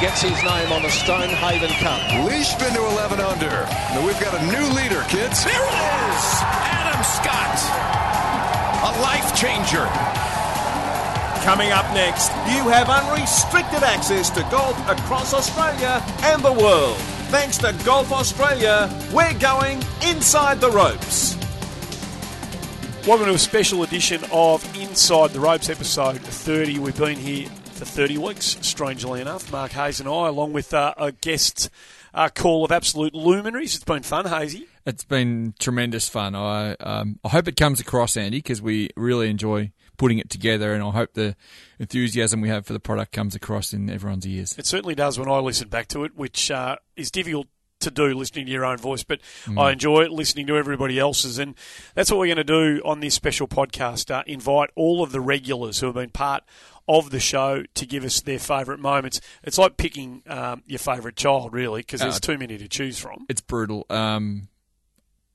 gets his name on the Stonehaven Cup. Leishman to 11 under. Now we've got a new leader, kids. Here it is! Adam Scott. A life changer. Coming up next, you have unrestricted access to golf across Australia and the world. Thanks to Golf Australia, we're going inside the ropes. Welcome to a special edition of Inside the Ropes, episode 30. We've been here for 30 weeks, strangely enough. Mark Hayes and I, along with uh, a guest uh, call of absolute luminaries. It's been fun, Hazy. It's been tremendous fun. I um, I hope it comes across, Andy, because we really enjoy putting it together, and I hope the enthusiasm we have for the product comes across in everyone's ears. It certainly does when I listen back to it, which uh, is difficult to do listening to your own voice, but mm. I enjoy listening to everybody else's. And that's what we're going to do on this special podcast uh, invite all of the regulars who have been part of the show to give us their favourite moments. It's like picking um, your favourite child, really, because there's uh, too many to choose from. It's brutal. Um,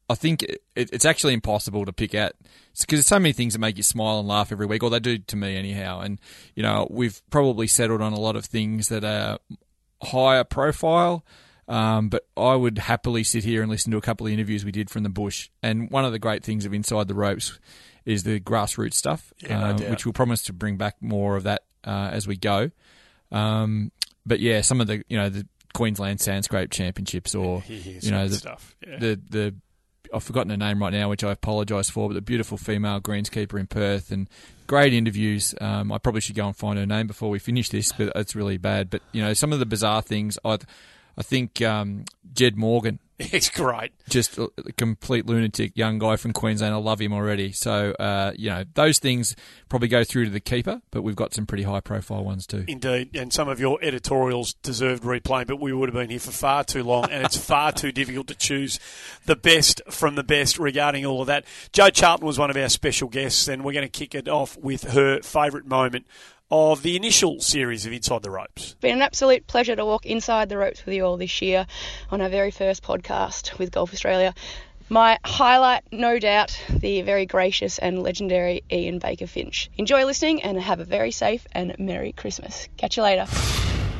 I think it, it's actually impossible to pick out because there's so many things that make you smile and laugh every week, or they do to me anyhow. And you know, we've probably settled on a lot of things that are higher profile. Um, but I would happily sit here and listen to a couple of interviews we did from the bush. And one of the great things of Inside the Ropes is the grassroots stuff, yeah, no uh, which we'll promise to bring back more of that uh, as we go. Um, but yeah, some of the you know the Queensland Sand Scrape Championships or you know the stuff. Yeah. the the I've forgotten her name right now, which I apologise for, but the beautiful female greenskeeper in Perth and great interviews. Um, I probably should go and find her name before we finish this, but it's really bad. But you know, some of the bizarre things. I I think um, Jed Morgan He's great. Just a complete lunatic young guy from Queensland. I love him already. So, uh, you know, those things probably go through to the keeper, but we've got some pretty high profile ones too. Indeed. And some of your editorials deserved replaying, but we would have been here for far too long, and it's far too difficult to choose the best from the best regarding all of that. Jo Charlton was one of our special guests, and we're going to kick it off with her favourite moment of the initial series of Inside the Ropes. It's been an absolute pleasure to walk inside the ropes with you all this year on our very first podcast with Golf Australia. My highlight, no doubt, the very gracious and legendary Ian Baker Finch. Enjoy listening and have a very safe and Merry Christmas. Catch you later.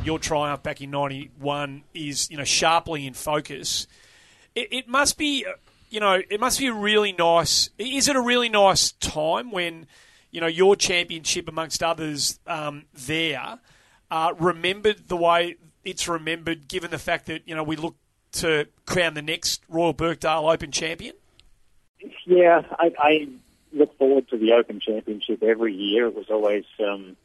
Your triumph back in 91 is, you know, sharply in focus. It, it must be, uh, you know, it must be a really nice, is it a really nice time when you know, your championship amongst others um, there, uh, remembered the way it's remembered, given the fact that you know we look to crown the next Royal Birkdale Open champion. Yeah, I, I look forward to the Open Championship every year. It was always um,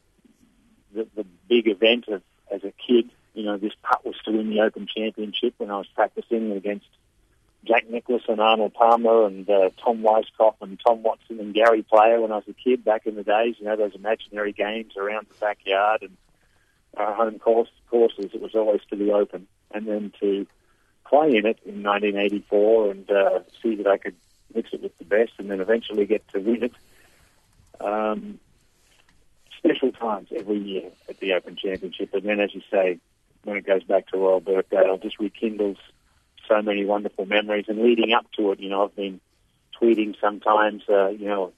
the, the big event of as a kid. You know, this putt was to win the Open Championship when I was practicing against Jack Nicklaus and Arnold Palmer and uh, Tom Weiskopf and Tom Watson and Gary Player when I was a kid back in the days. You know, those imaginary games around the backyard and our home course, courses. It was always to the open. And then to play in it in 1984 and uh, see that I could mix it with the best and then eventually get to win it. Um, special times every year at the Open Championship. And then, as you say, when it goes back to Royal Birkdale, just rekindles – so many wonderful memories. And leading up to it, you know, I've been tweeting sometimes, uh, you know,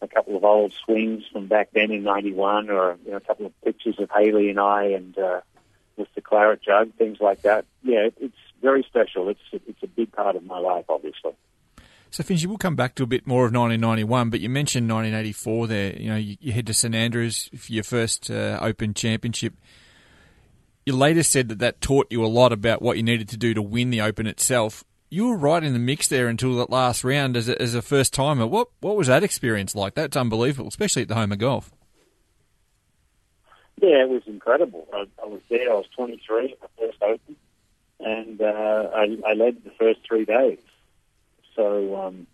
a couple of old swings from back then in '91, or you know, a couple of pictures of Haley and I, and uh, with the claret jug, things like that. Yeah, it, it's very special. It's it's a big part of my life, obviously. So, Finch, we'll come back to a bit more of 1991, but you mentioned 1984 there. You know, you, you head to St Andrews for your first uh, Open Championship you later said that that taught you a lot about what you needed to do to win the Open itself. You were right in the mix there until that last round as a, as a first timer. What what was that experience like? That's unbelievable, especially at the home of golf. Yeah, it was incredible. I, I was there. I was 23 at the first Open, and uh, I, I led the first three days. So um,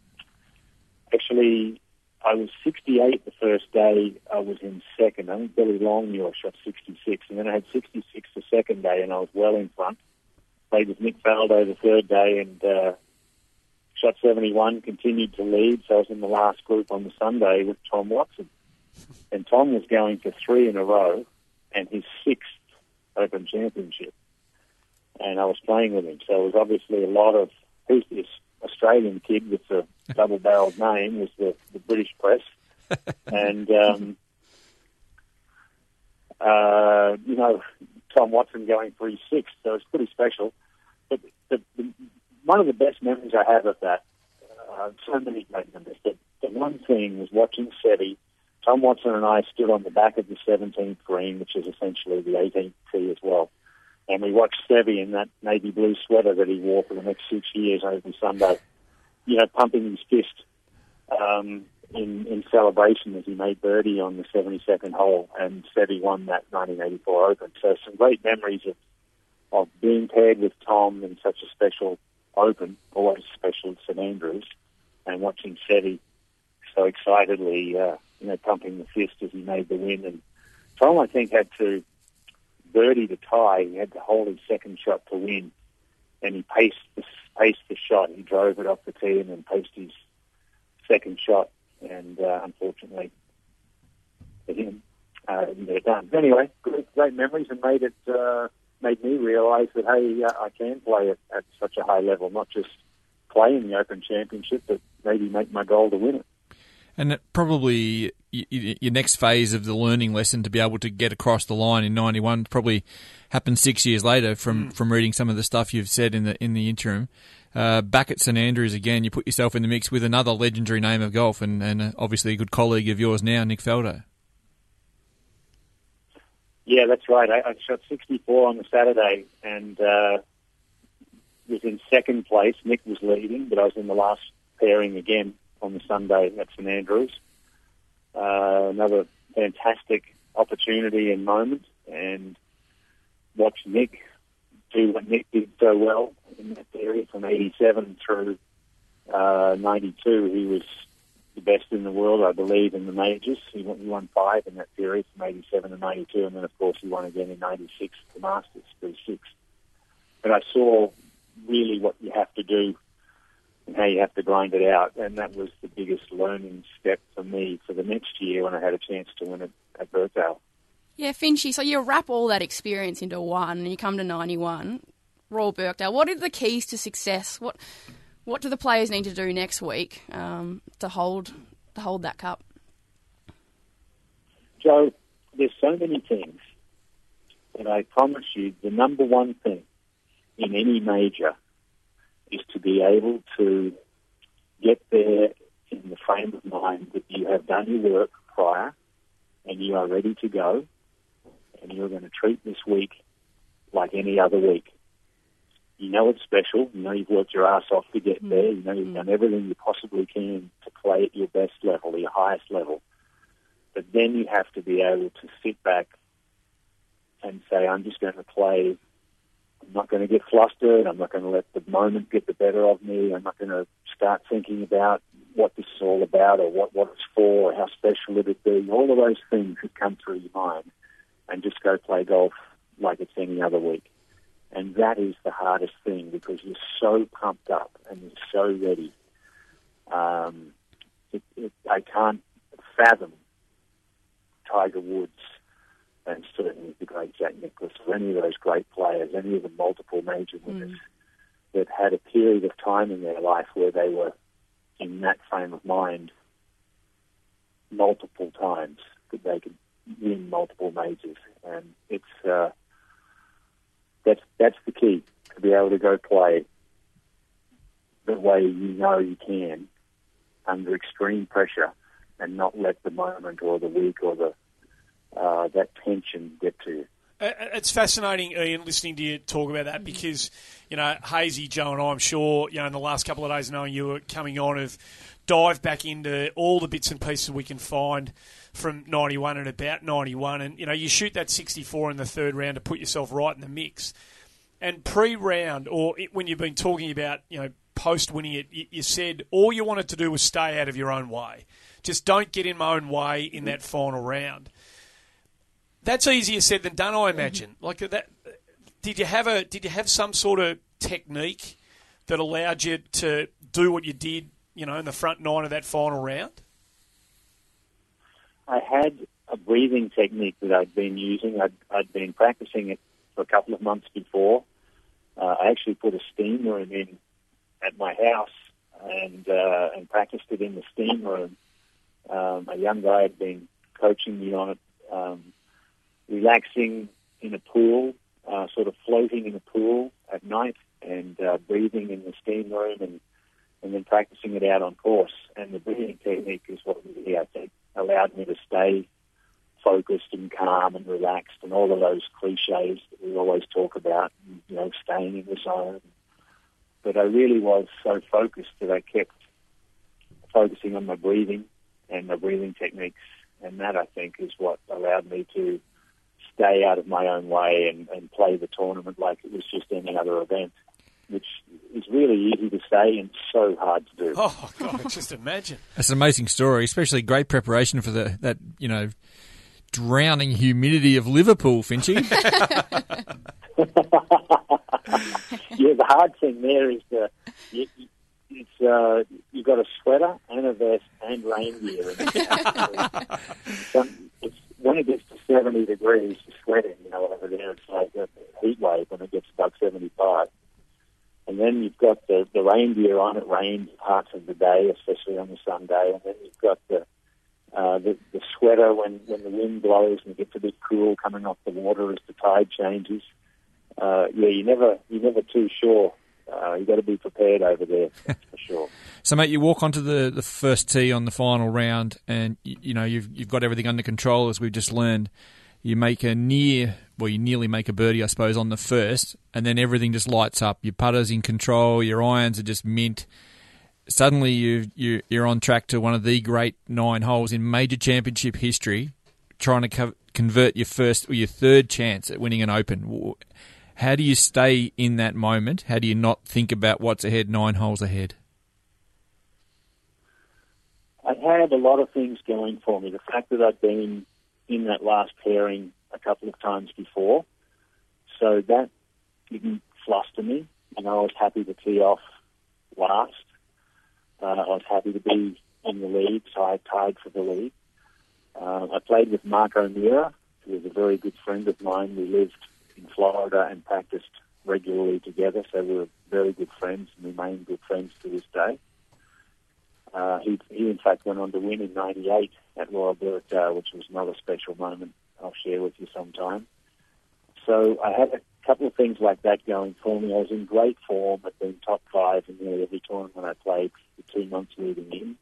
actually, I was 68 the first day. I was in second. I think Billy Longmuir I shot 66, and then I had 66 the second day, and I was well in front. played with Nick Faldo the third day and uh, shot 71, continued to lead. So I was in the last group on the Sunday with Tom Watson. And Tom was going for three in a row and his sixth Open Championship. And I was playing with him. So it was obviously a lot of, who's this Australian kid with the double barreled name, was the British press. and, um, uh, you know, Tom Watson going for his sixth, so it's pretty special. But the, the, one of the best memories I have of that, uh, so many great memories, but the one thing was watching Seve. Tom Watson and I stood on the back of the 17th green, which is essentially the 18th tee as well. And we watched Seve in that navy blue sweater that he wore for the next six years every Sunday, you know, pumping his fist um, in, in celebration as he made birdie on the 72nd hole, and Seve won that 1984 Open. So some great memories of of being paired with Tom in such a special Open, always special at St Andrews, and watching Seve so excitedly, uh, you know, pumping the fist as he made the win. And Tom, I think, had to birdie to tie. He had to hold his second shot to win, and he paced the, paced the shot. He drove it off the tee and then paced his second shot, and uh, unfortunately for him, uh, didn't get it done. But anyway, great, great memories, and made it uh, made me realise that hey, uh, I can play at, at such a high level, not just play in the Open Championship, but maybe make my goal to win it. And probably your next phase of the learning lesson to be able to get across the line in '91 probably happened six years later from, mm. from reading some of the stuff you've said in the in the interim. Uh, back at St Andrews again, you put yourself in the mix with another legendary name of golf, and, and obviously a good colleague of yours now, Nick Faldo. Yeah, that's right. I, I shot 64 on the Saturday and uh, was in second place. Nick was leading, but I was in the last pairing again on the Sunday at St Andrews. Uh, another fantastic opportunity and moment, and watch Nick what Nick did so well in that period from 87 through uh, 92. He was the best in the world, I believe, in the majors. He won, he won five in that period from 87 to 92, and then, of course, he won again in 96 at the Masters, 36. But I saw really what you have to do and how you have to grind it out, and that was the biggest learning step for me for the next year when I had a chance to win it at Birkdale. Yeah, Finchy, so you wrap all that experience into one and you come to 91, Royal Birkdale. What are the keys to success? What what do the players need to do next week um, to hold to hold that cup? Joe, there's so many things, but I promise you, the number one thing in any major is to be able to get there in the frame of mind that you have done your work prior and you are ready to go and you're going to treat this week like any other week. You know it's special. You know you've worked your ass off to get mm. there. You know you've mm. done everything you possibly can to play at your best level, your highest level. But then you have to be able to sit back and say, I'm just going to play. I'm not going to get flustered. I'm not going to let the moment get the better of me. I'm not going to start thinking about what this is all about or what, what it's for or how special it'd be. All of those things that come through your mind and just go play golf like it's any other week. And that is the hardest thing because you're so pumped up and you're so ready. Um, it, it, I can't fathom Tiger Woods and certainly the great Jack Nicklaus or any of those great players, any of the multiple major winners mm. that had a period of time in their life where they were in that frame of mind multiple times that they could win multiple majors, and it's uh, that's that's the key to be able to go play the way you know you can under extreme pressure, and not let the moment or the week or the uh, that tension get to you. Uh, it's fascinating, Ian, listening to you talk about that because, you know, Hazy, Joe, and I, I'm sure, you know, in the last couple of days, knowing you were coming on, have dived back into all the bits and pieces we can find from 91 and about 91. And, you know, you shoot that 64 in the third round to put yourself right in the mix. And pre round, or when you've been talking about, you know, post winning it, you said all you wanted to do was stay out of your own way. Just don't get in my own way in that final round. That's easier said than done, I imagine. Mm-hmm. Like that, did you have a did you have some sort of technique that allowed you to do what you did, you know, in the front nine of that final round? I had a breathing technique that I'd been using. I'd, I'd been practicing it for a couple of months before. Uh, I actually put a steam room in at my house and uh, and practiced it in the steam room. Um, a young guy had been coaching me on it, um, relaxing in a pool, uh, sort of floating in a pool at night, and uh, breathing in the steam room, and and then practicing it out on course. And the breathing technique is what really I think allowed me to stay focused and calm and relaxed, and all of those cliches that we always talk about, you know, staying in the zone. But I really was so focused that I kept focusing on my breathing and my breathing techniques, and that I think is what allowed me to stay out of my own way and, and play the tournament like it was just any other event, which is really easy to say and so hard to do. Oh God, just imagine. That's an amazing story, especially great preparation for the that you know drowning humidity of Liverpool, Finchy. yeah, the hard thing there is the you, it's uh, you've got a sweater and a vest and rain gear. And it's, when it gets to seventy degrees, you're sweating. You know, over there it's like a heat wave when it gets above seventy-five. And then you've got the, the rain gear on. It rains parts of the day, especially on the Sunday. And then you've got the uh, the, the sweater when, when the wind blows and it gets a bit cool coming off the water as the tide changes. Uh, yeah, you never you're never too sure. Uh, you got to be prepared over there for sure. So, mate, you walk onto the, the first tee on the final round, and you, you know you've you've got everything under control, as we've just learned. You make a near, well, you nearly make a birdie, I suppose, on the first, and then everything just lights up. Your putter's in control, your irons are just mint. Suddenly, you you you're on track to one of the great nine holes in major championship history, trying to co- convert your first or your third chance at winning an Open. How do you stay in that moment? How do you not think about what's ahead, nine holes ahead? I had a lot of things going for me. The fact that I'd been in that last pairing a couple of times before, so that didn't fluster me, and I was happy to tee off last. Uh, I was happy to be in the lead, so I tied for the lead. Uh, I played with Mark O'Meara, who was a very good friend of mine. We lived in Florida and practiced regularly together, so we were very good friends and remain good friends to this day. Uh, he, he, in fact, went on to win in '98 at Royal Birkdale, which was another special moment I'll share with you sometime. So I had a couple of things like that going for me. I was in great form, I'd been top five in nearly every tournament when I played the two months leading in.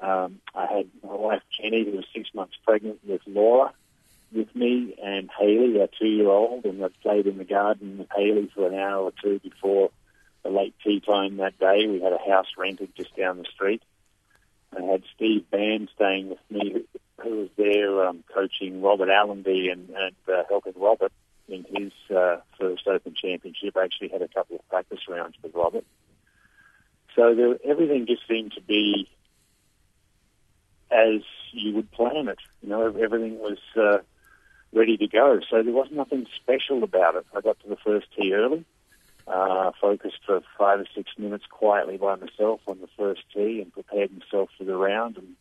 Um, I had my wife Jenny, who was six months pregnant with Laura, with me, and Haley, our two-year-old, and I played in the garden with Haley for an hour or two before the late tea time that day. We had a house rented just down the street. I had Steve Bann staying with me, who was there um, coaching Robert Allenby and, and uh, helping Robert in his uh, first Open Championship. I actually had a couple of practice rounds with Robert. So there, everything just seemed to be as you would plan it. You know, everything was uh, ready to go. So there was nothing special about it. I got to the first tee early, uh, focused for five or six minutes quietly by myself on the first tee and prepared myself for the round and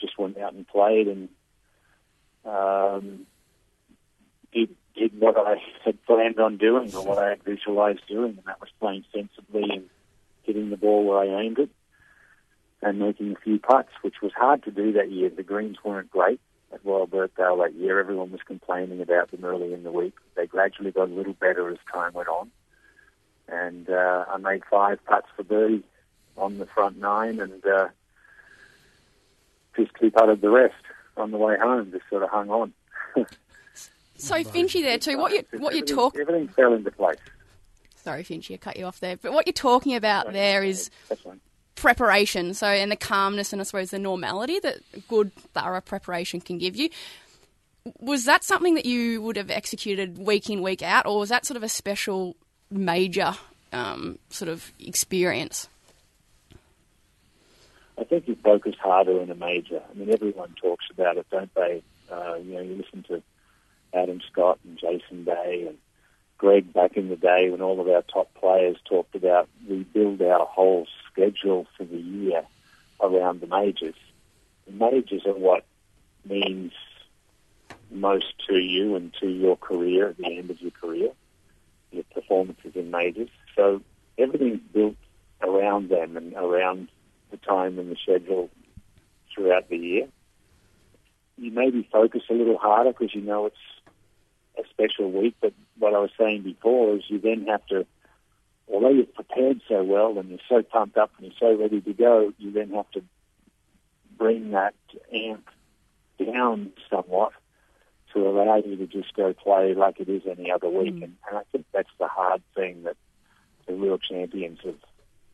just went out and played and um, did, did what I had planned on doing or what I had visualized doing, and that was playing sensibly and hitting the ball where I aimed it and making a few putts, which was hard to do that year. The greens weren't great at Royal Birkdale that year. Everyone was complaining about them early in the week. They gradually got a little better as time went on. And uh, I made five putts for birdie on the front nine and uh, just two putted the rest on the way home, just sort of hung on. so Finchy there too, what you what you're talking everything fell into place. Sorry, Finchy, I cut you off there. But what you're talking about there is preparation. So, and the calmness and I suppose the normality that good, thorough preparation can give you. Was that something that you would have executed week in, week out, or was that sort of a special major um, sort of experience? I think you focus harder in a major. I mean, everyone talks about it, don't they? Uh, you know, you listen to Adam Scott and Jason Day and Greg back in the day when all of our top players talked about we build our whole schedule for the year around the majors. The majors are what means most to you and to your career at the end of your career, your performances in majors. So everything's built around them and around the time and the schedule throughout the year. You maybe focus a little harder because you know it's a special week, but what I was saying before is you then have to, although you've prepared so well and you're so pumped up and you're so ready to go, you then have to bring that amp down somewhat to allow you to just go play like it is any other week. Mm. And, and I think that's the hard thing that the real champions have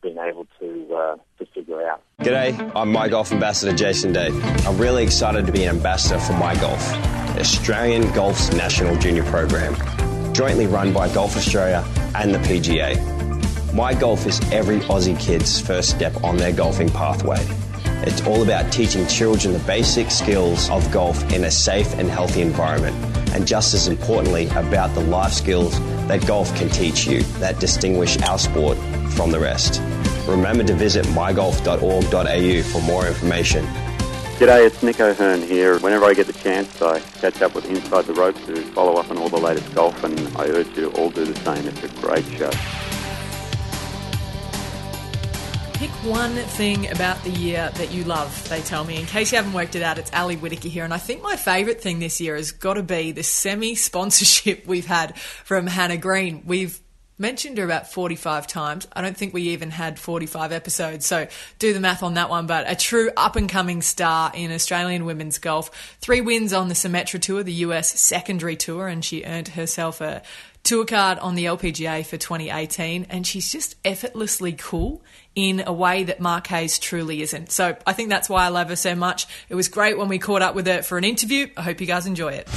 been able to uh, to figure out. G'day, I'm My Golf Ambassador Jason Day. I'm really excited to be an ambassador for My Golf, Australian Golf's national junior program, jointly run by Golf Australia and the PGA. My Golf is every Aussie kid's first step on their golfing pathway. It's all about teaching children the basic skills of golf in a safe and healthy environment, and just as importantly, about the life skills that golf can teach you that distinguish our sport from the rest. Remember to visit mygolf.org.au for more information. G'day, it's Nick O'Hern here. Whenever I get the chance, I catch up with Inside the Ropes to follow up on all the latest golf, and I urge you to all do the same. It's a great show. Pick one thing about the year that you love, they tell me. In case you haven't worked it out, it's Ali Whitaker here. And I think my favourite thing this year has got to be the semi sponsorship we've had from Hannah Green. We've mentioned her about 45 times. I don't think we even had 45 episodes, so do the math on that one. But a true up and coming star in Australian women's golf. Three wins on the Symetra Tour, the US secondary tour, and she earned herself a tour card on the LPGA for 2018, and she's just effortlessly cool in a way that Hayes truly isn't. So I think that's why I love her so much. It was great when we caught up with her for an interview. I hope you guys enjoy it.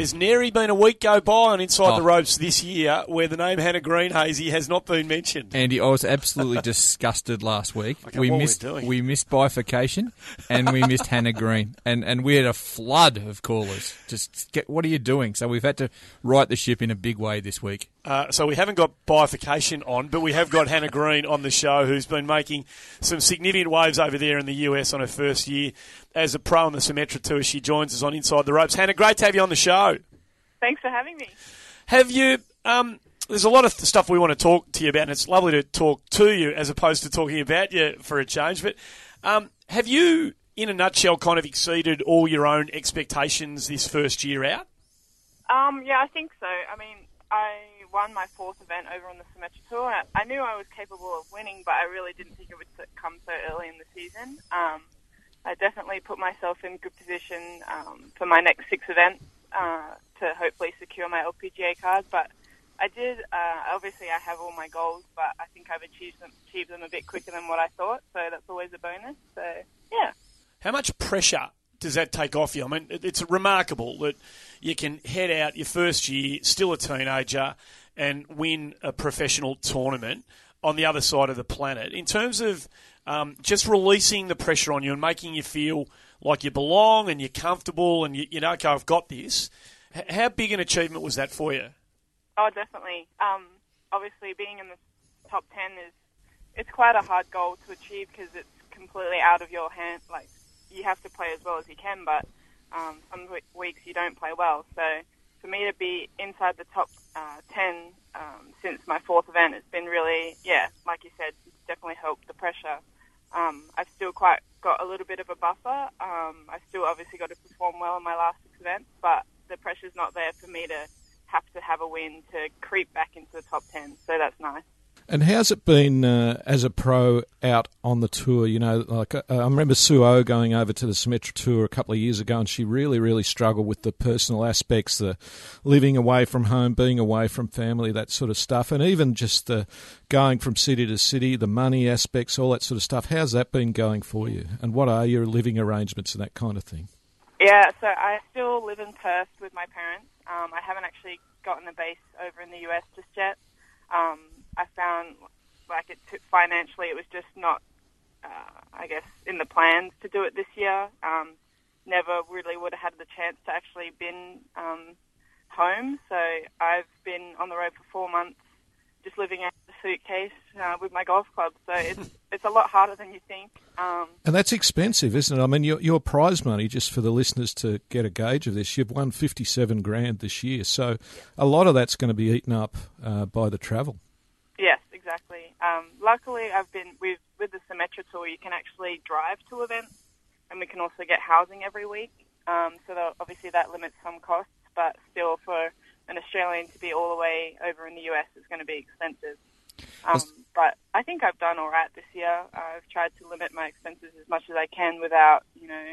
There's nary been a week go by on Inside oh. the Ropes this year where the name Hannah Green Hazy has not been mentioned. Andy, I was absolutely disgusted last week. Okay, we missed we, missed bifurcation and we missed Hannah Green, and and we had a flood of callers. Just get, what are you doing? So we've had to right the ship in a big way this week. Uh, so we haven't got bifurcation on, but we have got Hannah Green on the show, who's been making some significant waves over there in the US on her first year as a pro on the Symetra Tour. She joins us on Inside the Ropes. Hannah, great to have you on the show. Thanks for having me. Have you? Um, there's a lot of stuff we want to talk to you about, and it's lovely to talk to you as opposed to talking about you for a change. But um, have you, in a nutshell, kind of exceeded all your own expectations this first year out? Um, yeah, I think so. I mean, I won my fourth event over on the Symetra Tour. I knew I was capable of winning, but I really didn't think it would come so early in the season. Um, I definitely put myself in good position um, for my next six events uh, to hopefully secure my LPGA card. But I did. Uh, obviously, I have all my goals, but I think I've achieved them, achieved them a bit quicker than what I thought. So that's always a bonus. So yeah. How much pressure does that take off you? I mean, it's remarkable that you can head out your first year, still a teenager, and win a professional tournament on the other side of the planet. In terms of um, just releasing the pressure on you and making you feel like you belong and you're comfortable and you, you know, okay, I've got this. How big an achievement was that for you? Oh, definitely. Um, obviously, being in the top ten is it's quite a hard goal to achieve because it's completely out of your hand. Like you have to play as well as you can, but um, some weeks you don't play well. So for me to be inside the top uh, 10 um, since my fourth event, it's been really, yeah, like you said, it's definitely helped the pressure. Um, I've still quite got a little bit of a buffer. Um, I've still obviously got to perform well in my last six events, but the pressure's not there for me to have to have a win to creep back into the top 10, so that's nice. And how's it been uh, as a pro out on the tour? You know, like uh, I remember Sue O going over to the Symetra Tour a couple of years ago, and she really, really struggled with the personal aspects, the living away from home, being away from family, that sort of stuff, and even just the going from city to city, the money aspects, all that sort of stuff. How's that been going for you? And what are your living arrangements and that kind of thing? Yeah, so I still live in Perth with my parents. Um, I haven't actually gotten a base over in the US just yet. Um, I found like it took, financially it was just not, uh, I guess, in the plans to do it this year. Um, never really would have had the chance to actually been um, home. So I've been on the road for four months, just living out of a suitcase uh, with my golf club. So it's it's a lot harder than you think. Um, And that's expensive, isn't it? I mean, your, your prize money, just for the listeners to get a gauge of this, you've won 57 grand this year. So a lot of that's going to be eaten up uh, by the travel. Yes, exactly. Um, luckily, I've been with with the Symetra tour. You can actually drive to events, and we can also get housing every week. Um, so that, obviously that limits some costs, but still, for an Australian to be all the way over in the US is going to be expensive. Um, but I think I've done all right this year. I've tried to limit my expenses as much as I can without, you know,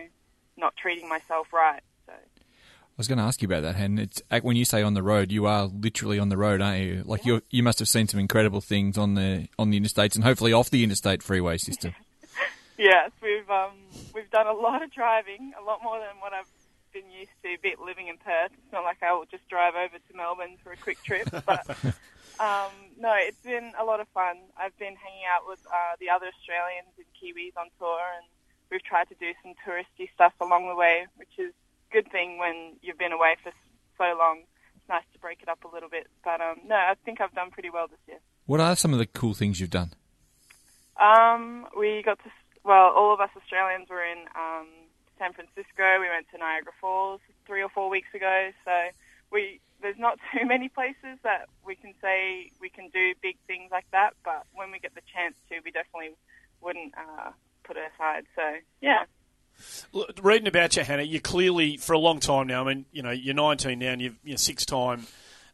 not treating myself right. So I was going to ask you about that, Hen. It's when you say on the road, you are literally on the road, aren't you? Like you, you must have seen some incredible things on the on the interstates and hopefully off the interstate freeway system. Yes, we've um, we've done a lot of driving, a lot more than what I've been used to. a Bit living in Perth, it's not like I will just drive over to Melbourne for a quick trip. But um, no, it's been a lot of fun. I've been hanging out with uh, the other Australians and Kiwis on tour, and we've tried to do some touristy stuff along the way, which is a good thing when you've been away for so long. It's nice to break it up a little bit. But um, no, I think I've done pretty well this year. What are some of the cool things you've done? Um, we got to, well, all of us Australians were in um, San Francisco. We went to Niagara Falls three or four weeks ago. So we there's not too many places that we can say we can do big things like that. But when we get the chance to, we definitely wouldn't uh, put it aside. So yeah. Reading about you, Hannah, you clearly for a long time now. I mean, you know, you're 19 now, and you're, you're six-time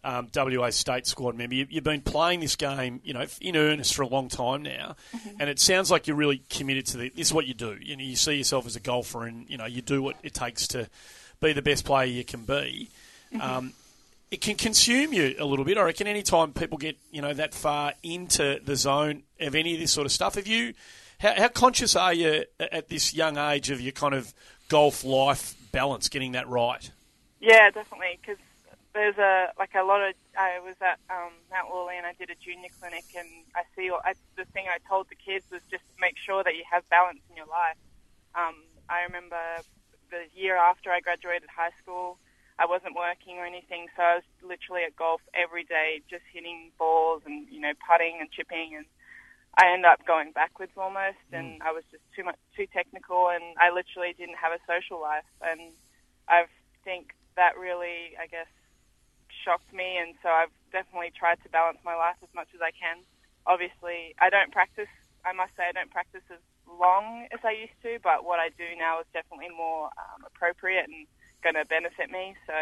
um, WA state squad member. You, you've been playing this game, you know, in earnest for a long time now, and it sounds like you're really committed to the, this. Is what you do. You know, you see yourself as a golfer, and you know, you do what it takes to be the best player you can be. Um, it can consume you a little bit. I reckon any time people get you know that far into the zone of any of this sort of stuff, have you? How, how conscious are you at this young age of your kind of golf life balance, getting that right? Yeah, definitely. Because there's a like a lot of. I was at um, Mount Lawley and I did a junior clinic, and I see. I, the thing I told the kids was just to make sure that you have balance in your life. Um, I remember the year after I graduated high school, I wasn't working or anything, so I was literally at golf every day, just hitting balls and you know putting and chipping, and I ended up going backwards almost, and I was just too much too technical, and I literally didn't have a social life, and I think that really, I guess, shocked me, and so I've definitely tried to balance my life as much as I can. Obviously, I don't practice. I must say, I don't practice as long as I used to, but what I do now is definitely more um, appropriate and going to benefit me. So,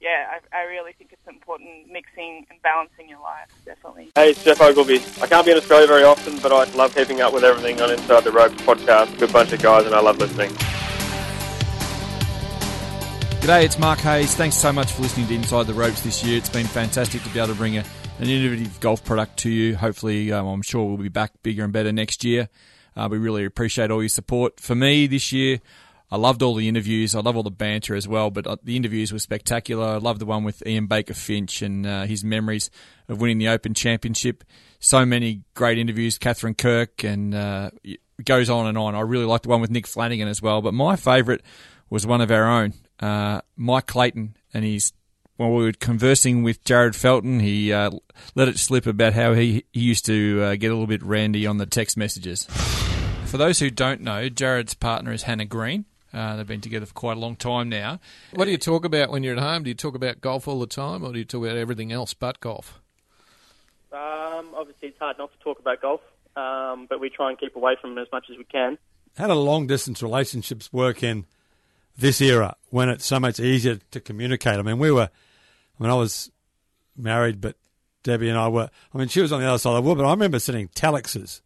yeah, I, I really think it's important mixing and balancing your life, definitely. Hey, it's Geoff Ogilvy. I can't be in Australia very often, but I love keeping up with everything on Inside the Ropes podcast. Good bunch of guys, and I love listening. G'day, it's Mark Hayes. Thanks so much for listening to Inside the Ropes this year. It's been fantastic to be able to bring a, an innovative golf product to you. Hopefully, um, I'm sure we'll be back bigger and better next year. Uh, we really appreciate all your support. For me this year, I loved all the interviews. I love all the banter as well, but uh, the interviews were spectacular. I love the one with Ian Baker Finch and uh, his memories of winning the Open Championship. So many great interviews. Katherine Kirk and uh, it goes on and on. I really liked the one with Nick Flanagan as well, but my favourite was one of our own, uh, Mike Clayton, and he's when we were conversing with Jarryd Felton, he uh, let it slip about how he, he used to uh, get a little bit randy on the text messages. For those who don't know, Jared's partner is Hannah Green. Uh, they've been together for quite a long time now. What do you talk about when you're at home? Do you talk about golf all the time, or do you talk about everything else but golf? Um, obviously, it's hard not to talk about golf, um, but we try and keep away from it as much as we can. How do long distance relationships work in this era when it's so much easier to communicate? I mean, we were, when I was married, but Debbie and I were, I mean, she was on the other side of the world, but I remember sending telexes,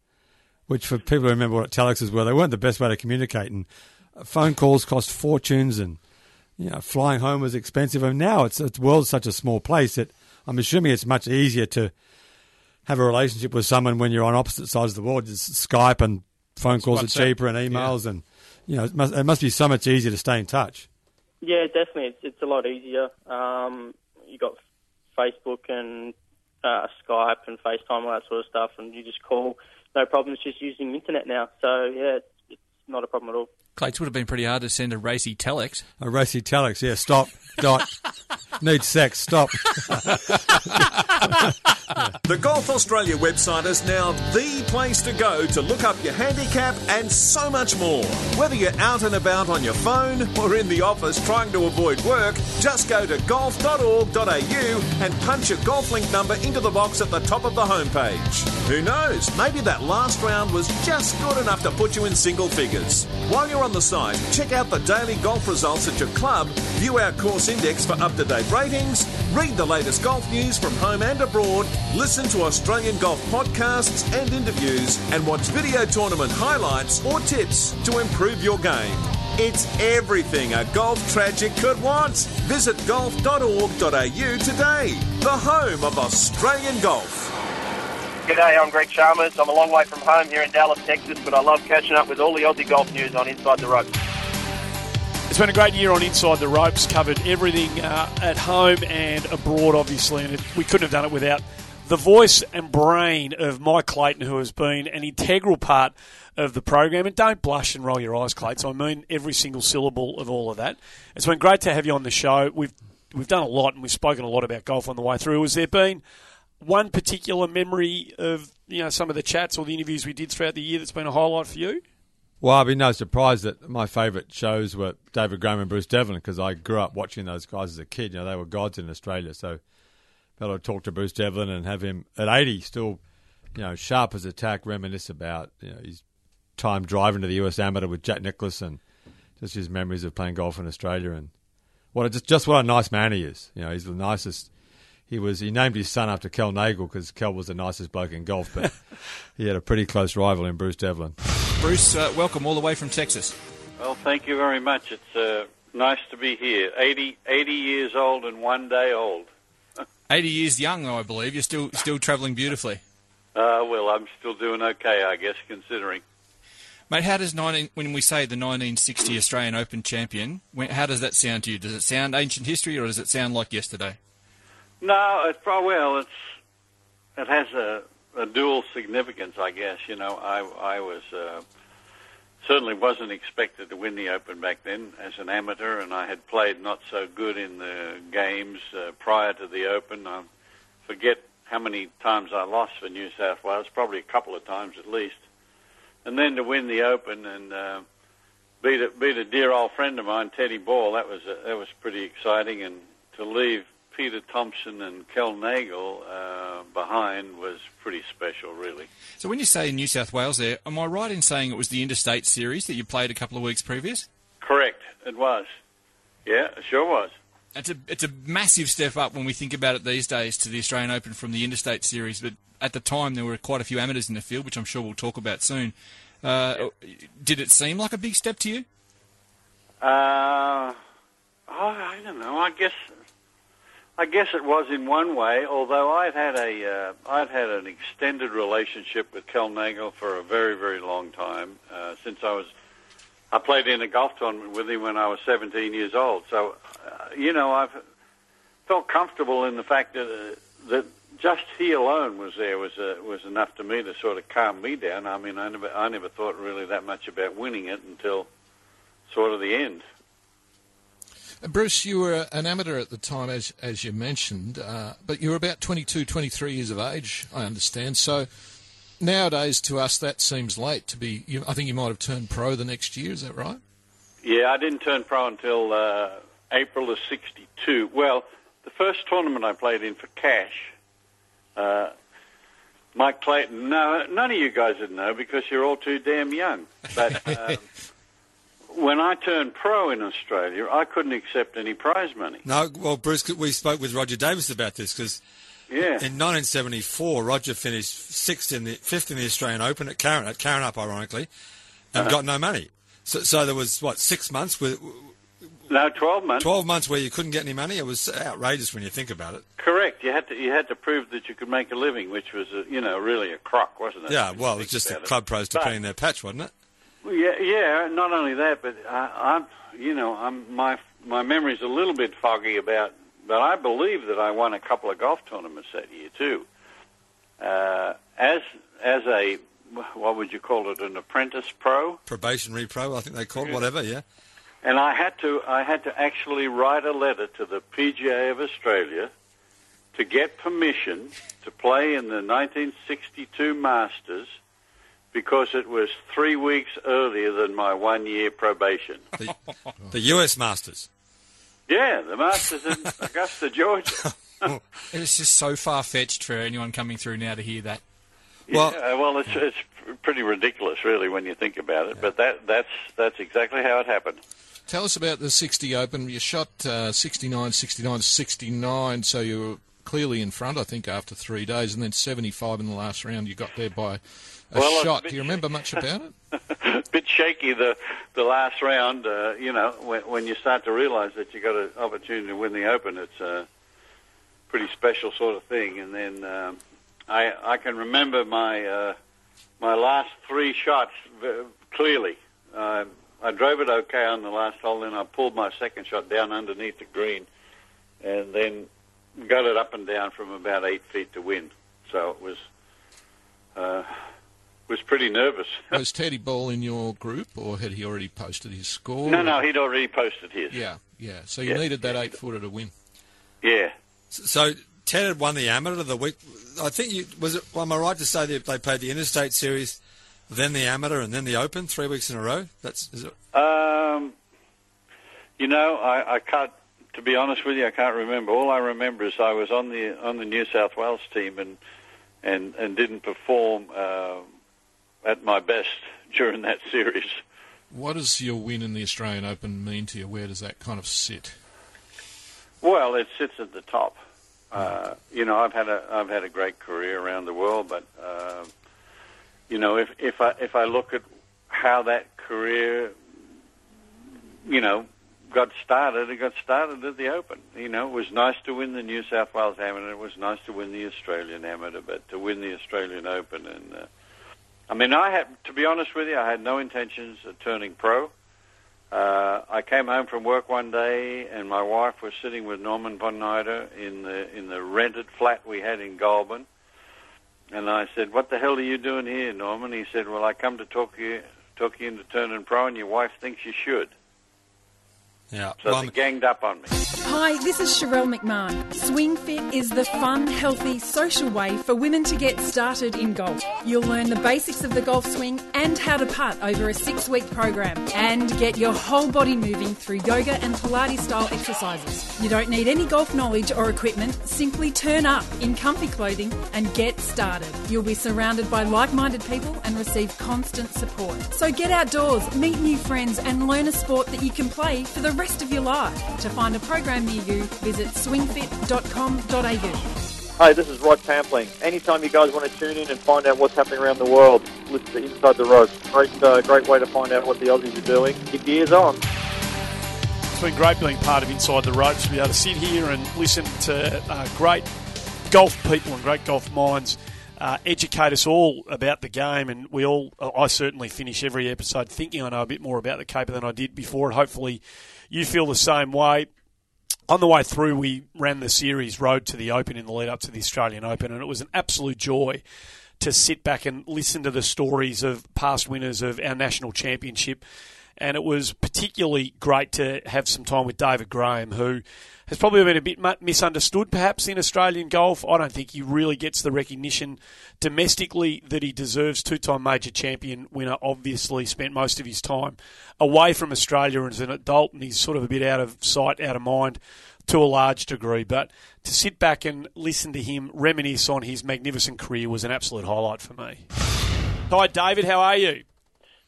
which for people who remember what telexes were, they weren't the best way to communicate. And phone calls cost fortunes and, you know, flying home was expensive. And now it's, it's the world's such a small place that I'm assuming it's much easier to have a relationship with someone when you're on opposite sides of the world. Just Skype and phone calls WhatsApp, are cheaper and emails yeah. and, you know, it must, it must be so much easier to stay in touch. Yeah, definitely. It's, it's a lot easier. Um, you got Facebook and uh, Skype and FaceTime, all that sort of stuff, and you just call. No problems, just using the internet now. So yeah, it's not a problem at all. Clates would have been pretty hard to send a racy telex. A racy telex, yeah. Stop. Dot. Need sex. Stop. The Golf Australia website is now the place to go to look up your handicap and so much more. Whether you're out and about on your phone or in the office trying to avoid work, just go to golf.org.au and punch your golf link number into the box at the top of the homepage. Who knows? Maybe that last round was just good enough to put you in single figures. While you're on the site, check out the daily golf results at your club, view our course index for up to date ratings, read the latest golf news from home and abroad, listen to Australian golf podcasts and interviews, and watch video tournament highlights or tips to improve your game. It's everything a golf tragic could want. Visit golf.org.au today, the home of Australian golf. G'day, I'm Greg Chalmers. I'm a long way from home here in Dallas, Texas, but I love catching up with all the Aussie golf news on Inside the Ropes. It's been a great year on Inside the Ropes, covered everything uh, at home and abroad, obviously, and we couldn't have done it without the voice and brain of Mike Clayton, who has been an integral part of the program. And don't blush and roll your eyes, Clayton. I mean every single syllable of all of that. It's been great to have you on the show. We've we've done a lot and we've spoken a lot about golf on the way through. Has there been one particular memory of you know some of the chats or the interviews we did throughout the year that's been a highlight for you? Well, I'd be no surprise that my favourite shows were David Graham and Bruce Devlin because I grew up watching those guys as a kid. You know, they were gods in Australia. So, be to talk to Bruce Devlin and have him at 80 still, you know, sharp as a tack, reminisce about you know his time driving to the US Amateur with Jack Nicklaus and just his memories of playing golf in Australia and what a, just just what a nice man he is. You know, he's the nicest. He was he named his son after Kel Nagle because Kel was the nicest bloke in golf, but he had a pretty close rival in Bruce Devlin. Bruce, uh, welcome all the way from Texas. Well, thank you very much. It's uh, nice to be here. 80, 80 years old and one day old. 80 years young, though, I believe. You're still still travelling beautifully. Uh, well, I'm still doing okay, I guess, considering. Mate, how does 19, when we say the 1960 Australian Open champion, when, how does that sound to you? Does it sound ancient history or does it sound like yesterday? No, it's well, it's it has a, a dual significance, I guess. You know, I I was uh, certainly wasn't expected to win the Open back then as an amateur, and I had played not so good in the games uh, prior to the Open. I forget how many times I lost for New South Wales, probably a couple of times at least. And then to win the Open and uh, beat a, beat a dear old friend of mine, Teddy Ball, that was a, that was pretty exciting. And to leave Peter Thomson and Kel Nagle uh, behind was pretty special, really. So when you say New South Wales there, am I right in saying it was the Interstate Series that you played a couple of weeks previous? Correct, it was. Yeah, it sure was. It's a it's a massive step up when we think about it these days to the Australian Open from the Interstate Series. But at the time, there were quite a few amateurs in the field, which I'm sure we'll talk about soon. Uh, did it seem like a big step to you? Uh, oh, I don't know. I guess I guess it was in one way. Although I'd had a uh, I'd had an extended relationship with Kel Nagle for a very very long time uh, since I was. I played in a golf tournament with him when I was 17 years old. So, uh, you know, I've felt comfortable in the fact that uh, that just he alone was there was uh, was enough to me to sort of calm me down. I mean, I never I never thought really that much about winning it until sort of the end. Bruce, you were an amateur at the time, as as you mentioned, uh, but you were about 22, 23 years of age, I understand. So nowadays, to us, that seems late to be. You, I think you might have turned pro the next year. Is that right? Yeah, I didn't turn pro until uh, April of '62. Well, the first tournament I played in for cash, uh, Mike Clayton. No, none of you guys would know because you're all too damn young. But uh, when I turned pro in Australia, I couldn't accept any prize money. No, well, Bruce, we spoke with Roger Davis about this because yeah. in 1974, Roger finished sixth in the fifth in the Australian Open at Karen, at Karrinyup, ironically, and Uh-huh. got no money. So, so there was what six months with No, twelve months. twelve months where you couldn't get any money. It was outrageous when you think about it. Correct. You had to you had to prove that you could make a living, which was a, you know really a crock, wasn't it? Yeah, well, it was just the club pros to put in their patch, wasn't it? Yeah, yeah. Not only that, but I, I'm, you know, I'm my my memory's a little bit foggy about, but I believe that I won a couple of golf tournaments that year too. Uh, as as a what would you call it, an apprentice pro, probationary pro, I think they call it, whatever. Yeah. and I had to I had to actually write a letter to the PGA of Australia to get permission to play in the 1962 Masters because it was three weeks earlier than my one year probation. The, the US Masters. Yeah, the Masters in Augusta, Georgia. It's just so far fetched for anyone coming through now to hear that. Well, yeah, well, it's it's pretty ridiculous, really, when you think about it. But that that's that's exactly how it happened. Tell us about the 60 Open. You shot uh, 69, 69, 69, so you were clearly in front, I think, after three days, and then 75 in the last round. You got there by a Well, shot. a Do you remember much about it? a bit shaky the the last round. Uh, you know, when, when you start to realise that you got an opportunity to win the Open, it's a pretty special sort of thing. And then um, I I can remember my uh, my last three shots clearly. Uh, I drove it okay on the last hole, then I pulled my second shot down underneath the green, and then got it up and down from about eight feet to win. So it was. Uh, was pretty nervous. Was Teddy Ball in your group, or had he already posted his score? No, no, he'd already posted his. Yeah, yeah. So you Yeah, needed that eight footer to win. Yeah. So Ted had won the amateur of the week. I think you was it. Am I right to say that they played the interstate series, then the amateur, and then the open three weeks in a row? That's is it? Um, you know, I, I can't. To be honest with you, I can't remember. All I remember is I was on the on the New South Wales team and and and didn't perform uh, at my best during that series. What does your win in the Australian Open mean to you? Where does that kind of sit? Well, it sits at the top. Uh, you know, I've had a I've had a great career around the world, but uh, you know, if if I if I look at how that career, you know, got started, it got started at the Open. You know, it was nice to win the New South Wales Amateur. It was nice to win the Australian Amateur, but to win the Australian Open and. Uh, I mean, I had, to be honest with you, I had no intentions of turning pro. Uh, I came home from work one day, and my wife was sitting with Norman von Nida in the in the rented flat we had in Goulburn. And I said, "What the hell are you doing here, Norman?" He said, "Well, I come to talk you talk you into turning pro, and your wife thinks you should." Yeah. So they ganged up on me. Hi, this is Sherelle McMahon. Swing Fit is the fun, healthy, social way for women to get started in golf. You'll learn the basics of the golf swing and how to putt over a six week program and get your whole body moving through yoga and Pilates style exercises. You don't need any golf knowledge or equipment, simply turn up in comfy clothing and get started. You'll be surrounded by like minded people and receive constant support. So get outdoors, meet new friends, and learn a sport that you can play for the rest of your life. To find a program near you, visit swingfit.com.au. Hi, this is Rod Pampling. Anytime you guys want to tune in and find out what's happening around the world, listen to Inside the Ropes. Great, uh, great way to find out what the Aussies are doing. Keep your ears on. It's been great being part of Inside the Ropes to be able to sit here and listen to uh, great golf people and great golf minds uh, educate us all about the game. And we all, I certainly finish every episode thinking I know a bit more about the caper than I did before. And hopefully you feel the same way. On the way through, we ran the series Road to the Open in the lead up to the Australian Open, and it was an absolute joy to sit back and listen to the stories of past winners of our national championship. And it was particularly great to have some time with David Graham, who has probably been a bit misunderstood perhaps in Australian golf. I don't think he really gets the recognition domestically that he deserves. Two time major champion winner, obviously spent most of his time away from Australia as an adult, and he's sort of a bit out of sight, out of mind to a large degree. But to sit back and listen to him reminisce on his magnificent career was an absolute highlight for me. Hi, David, how are you?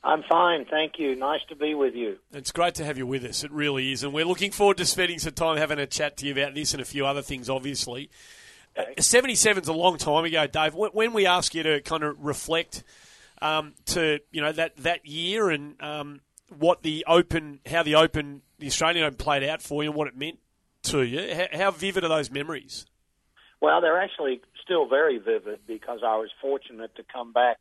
I'm fine, thank you. Nice to be with you. It's great to have you with us. It really is. And we're looking forward to spending some time having a chat to you about this and a few other things, obviously. Okay. 77 is a long time ago, Dave. When we ask you to kind of reflect um, to you know that, that year and um, what the Open, how the Open, the Australian Open played out for you and what it meant to you, how, how vivid are those memories? Well, they're actually still very vivid because I was fortunate to come back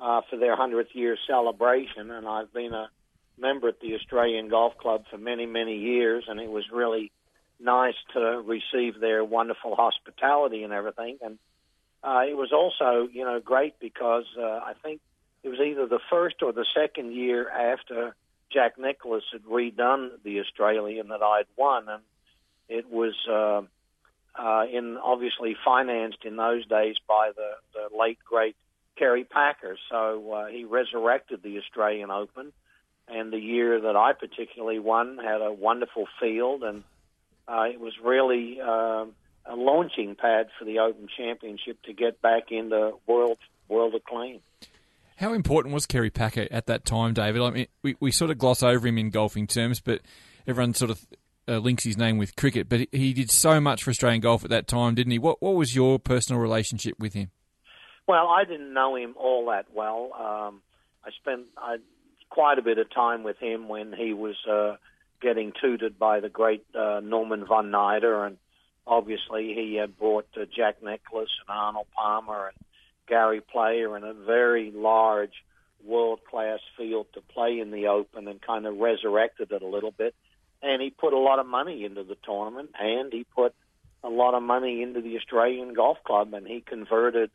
uh, for their 100th year celebration, and I've been a member at the Australian Golf Club for many, many years, and it was really nice to receive their wonderful hospitality and everything. And uh, it was also, you know, great because uh, I think it was either the first or the second year after Jack Nicklaus had redone the Australian that I'd won, and it was uh, uh, in obviously financed in those days by the, the late great Kerry Packer. So uh, he resurrected the Australian Open, and the year that I particularly won had a wonderful field, and uh, it was really uh, a launching pad for the Open Championship to get back into world world acclaim. How important was Kerry Packer at that time, David? I mean, we, we sort of gloss over him in golfing terms, but everyone sort of uh, links his name with cricket. But he did so much for Australian golf at that time, didn't he? What What was your personal relationship with him? Well, I didn't know him all that well. Um, I spent I, quite a bit of time with him when he was uh, getting tutored by the great uh, Norman von Nida, and obviously he had brought uh, Jack Nicklaus and Arnold Palmer and Gary Player and a very large world class field to play in the Open and kind of resurrected it a little bit. And he put a lot of money into the tournament and he put a lot of money into the Australian Golf Club and he converted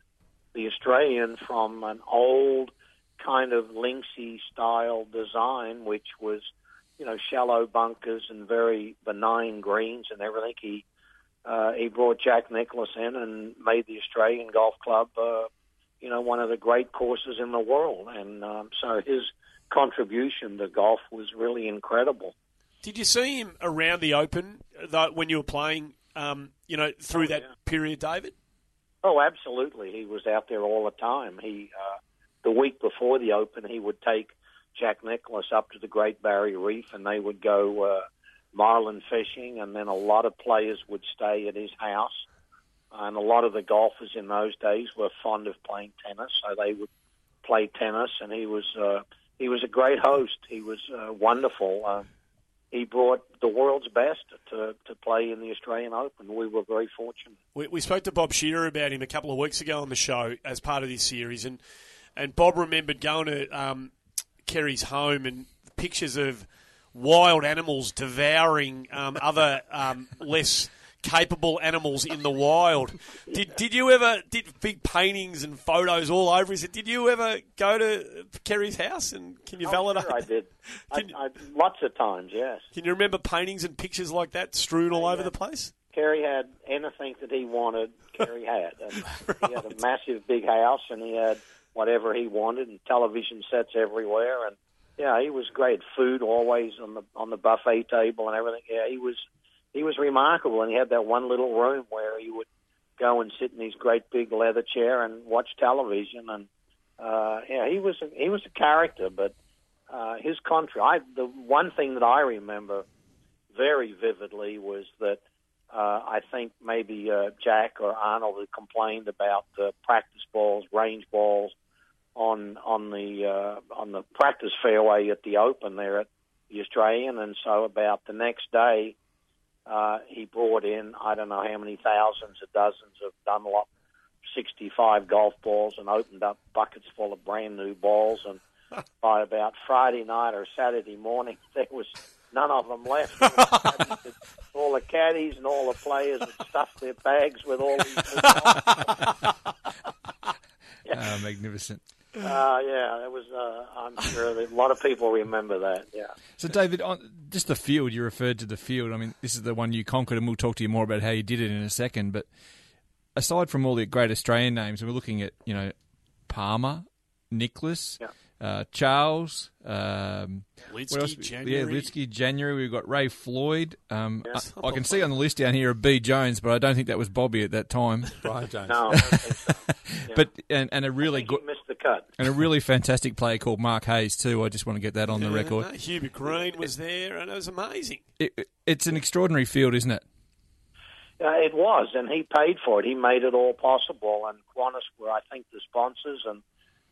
the Australian from an old kind of linksy style design, which was, you know, shallow bunkers and very benign greens and everything. He uh, he brought Jack Nicklaus in and made the Australian Golf Club uh, you know, one of the great courses in the world. And um, so his contribution to golf was really incredible. Did you see him around the Open though, when you were playing, um, you know, through Oh, that yeah. period, David? Oh, absolutely. He was out there all the time. He uh, the week before the Open, he would take Jack Nicklaus up to the Great Barrier Reef, and they would go uh, marlin fishing, and then a lot of players would stay at his house. And a lot of the golfers in those days were fond of playing tennis, so they would play tennis. And he was uh, he was a great host. He was uh, wonderful. Uh, he brought the world's best to to play in the Australian Open. We were very fortunate. We, we spoke to Bob Shearer about him a couple of weeks ago on the show as part of this series, and and Bob remembered going to um, Kerry's home and pictures of wild animals devouring um, other um, less capable animals in the wild. Did did you ever did big paintings and photos all over? Is it? Did you ever go to Kerry's house and can you Oh, validate? sure I did. I, I, lots of times, yes. Can you remember paintings and pictures like that strewn all oh, over the place? Kerry had anything that he wanted. Kerry had. And He had a massive big house, and he had whatever he wanted, and television sets everywhere. And yeah, he was great. Food always on the on the buffet table and everything. Yeah, he was he was remarkable, and he had that one little room where he would go and sit in his great big leather chair and watch television. And uh, yeah, he was a, he was a character, but uh, his country. I the one thing that I remember very vividly was that uh, I think maybe uh, Jack or Arnold had complained about uh, practice balls, range balls on on the uh, on the practice fairway at the Open there at the Australian, and so about the next day uh, he brought in I don't know how many thousands of dozens of Dunlop 65 golf balls and opened up buckets full of brand new balls and by about Friday night or Saturday morning there was none of them left. all the caddies and all the players had stuffed their bags with all these. new balls. Ah, magnificent. Uh, yeah, it was. Uh, I'm sure that a lot of people remember that. Yeah. So, David, on just the field, you referred to the field. I mean, this is the one you conquered, and we'll talk to you more about how you did it in a second. But aside from all the great Australian names, we're looking at, you know, Palmer, Nicklaus, uh, Charles, um, Lietzke, what else? January. Yeah, Lietzke, January. We've got Ray Floyd. Um, Yes. I, I can see on the list down here of B. Jones, but I don't think that was Bobby at that time. Brian Jones. No, I don't think so. But and, and a really good missed the cut. and a really fantastic player called Mark Hayes too. I just want to get that on the record. no, Hubert Green was there, and it was amazing. It, it- it's an extraordinary field, isn't it? Uh, it was, and he paid for it. He made it all possible, and Qantas were, I think, the sponsors, and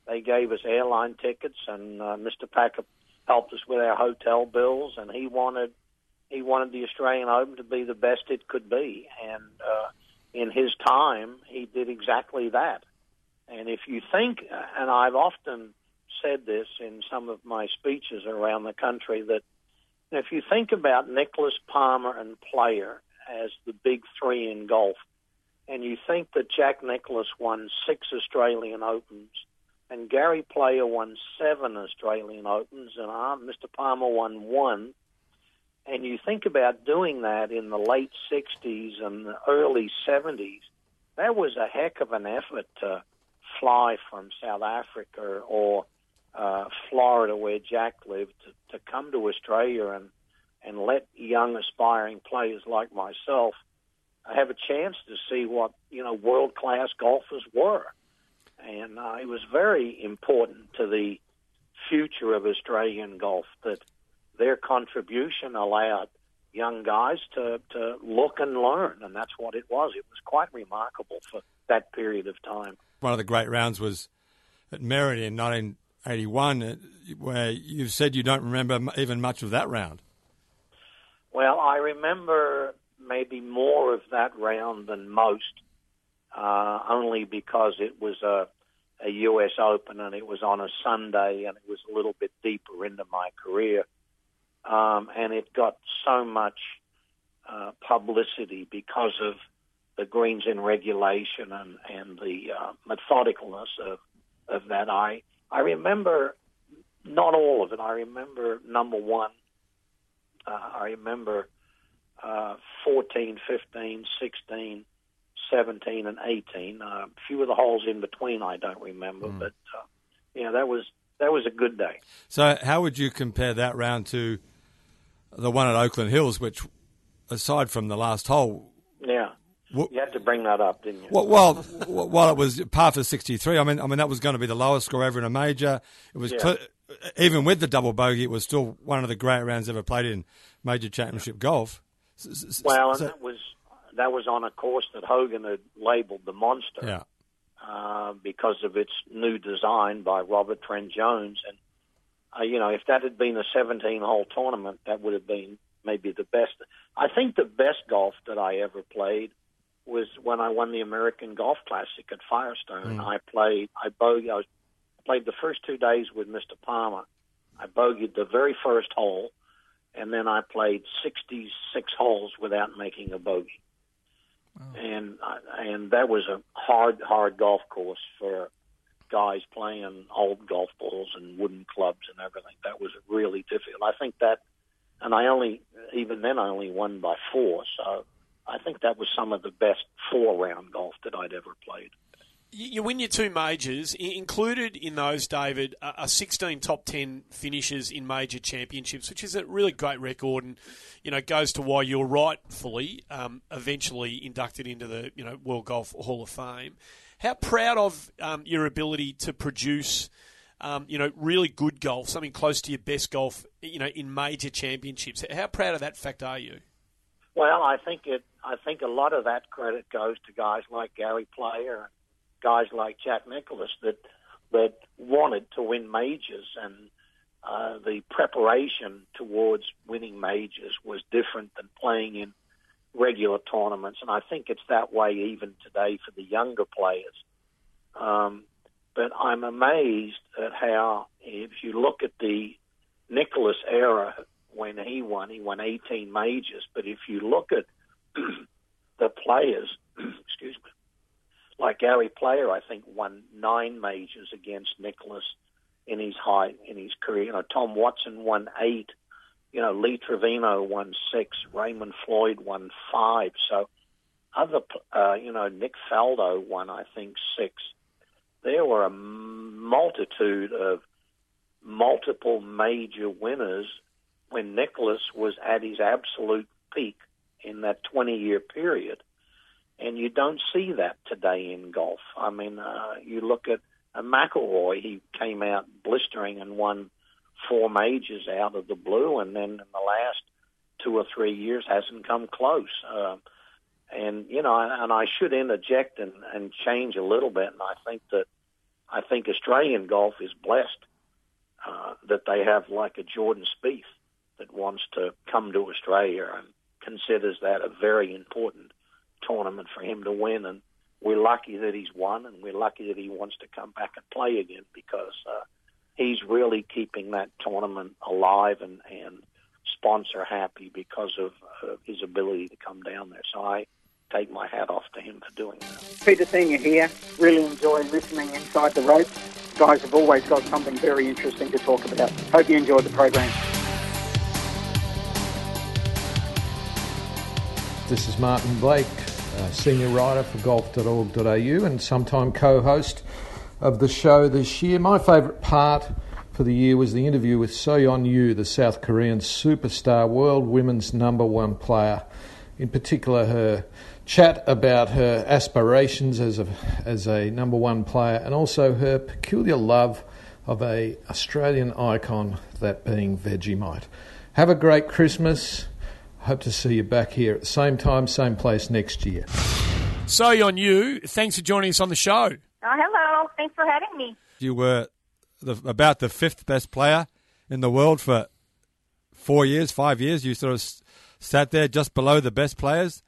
they gave us airline tickets, and uh, Mr. Packer helped us with our hotel bills, and he wanted he wanted the Australian Open to be the best it could be, and uh, in his time, he did exactly that. And if you think, and I've often said this in some of my speeches around the country, that if you think about Nicklaus Palmer and Player as the big three in golf, and you think that Jack Nicklaus won six Australian Opens and Gary Player won seven Australian Opens, and uh, Mr. Palmer won one. And you think about doing that in the late 60s and the early 70s, that was a heck of an effort to fly from South Africa or uh, Florida, where Jack lived, to, to come to Australia and, and let young aspiring players like myself have a chance to see what you know world class golfers were, and uh, it was very important to the future of Australian golf that their contribution allowed young guys to, to look and learn, and that's what it was. It was quite remarkable for that period of time. One of the great rounds was at Merion in 1981, uh, where you said you don't remember even much of that round. Well, I remember maybe more of that round than most, uh, only because it was a, a U.S. Open and it was on a Sunday and it was a little bit deeper into my career. Um, and it got so much uh, publicity because of the greens in regulation and, and the uh, methodicalness of, of that. I, I remember not all of it. I remember number one. Uh, I remember uh, 14, 15, 16, 17, and 18. Uh, a few of the holes in between I don't remember, mm. but uh, yeah, that was that was a good day. So, how would you compare that round to the one at Oakland Hills, which, aside from the last hole, yeah, you had to bring that up, didn't you? Well, well, while it was par for 63, I mean, I mean that was going to be the lowest score ever in a major. It was. Yeah. Cl- even with the double bogey, it was still one of the great rounds ever played in major championship golf. Well, and that was that was on a course that Hogan had labeled the monster. Yeah. Uh, because of its new design by Robert Trent Jones, and uh, you know, if that had been a 17-hole tournament, that would have been maybe the best. I think the best golf that I ever played was when I won the American Golf Classic at Firestone. Mm. I played, I bogeyed, I was, played the first two days with Mr. Palmer. I bogeyed the very first hole and then I played 66 holes without making a bogey. Wow. And uh, and that was a hard, hard golf course for guys playing old golf balls and wooden clubs and everything. That was really difficult. I think that, and I only, even then, I only won by four. So I think that was some of the best four round golf that I'd ever played you win your two majors. Included in those, David, are 16 top 10 finishes in major championships, which is a really great record, and you know goes to why you're rightfully um, eventually inducted into the you know World Golf Hall of Fame. How proud of um, your ability to produce, um, you know, really good golf, something close to your best golf, you know, in major championships. How proud of that fact are you? Well, I think it. I think a lot of that credit goes to guys like Gary Player guys like Jack Nicklaus that that wanted to win majors, and uh, the preparation towards winning majors was different than playing in regular tournaments. And I think it's that way even today for the younger players. Um, but I'm amazed at how, if you look at the Nicklaus era when he won, he won 18 majors. But if you look at the players, like Gary Player, I think won nine majors against Nicklaus in his high in his career. You know, Tom Watson won eight. You know, Lee Trevino won six. Raymond Floyd won five. So other, uh, you know, Nick Faldo won I think six. There were a multitude of multiple major winners when Nicklaus was at his absolute peak in that 20 year period and you don't see that today in golf. I mean, uh, you look at uh, McIlroy; he came out blistering and won four majors out of the blue, and then in the last two or three years hasn't come close. Uh, and you know, and I should interject and, and change a little bit. And I think that I think Australian golf is blessed uh, that they have like a Jordan Spieth that wants to come to Australia and considers that a very important tournament for him to win, and we're lucky that he's won, and we're lucky that he wants to come back and play again because uh, he's really keeping that tournament alive and and sponsor happy because of uh, his ability to come down there. So I take my hat off to him for doing that. Peter Senior here. Really enjoy listening inside the ropes. guys have always got something very interesting to talk about. Hope you enjoyed the program. This is Martin Blake, senior writer for golf.org.au and sometime co host of the show this year. My favourite part for the year was the interview with So Yeon Ryu, the South Korean superstar world women's number one player. In particular, her chat about her aspirations as a, as a number one player and also her peculiar love of a Australian icon, that being Vegemite. Have a great Christmas. Hope to see you back here at the same time, same place next year. So Yeon Ryu, thanks for joining us on the show. Oh, hello. Thanks for having me. You were the, about the fifth best player in the world for four years, five years. You sort of sat there just below the best players,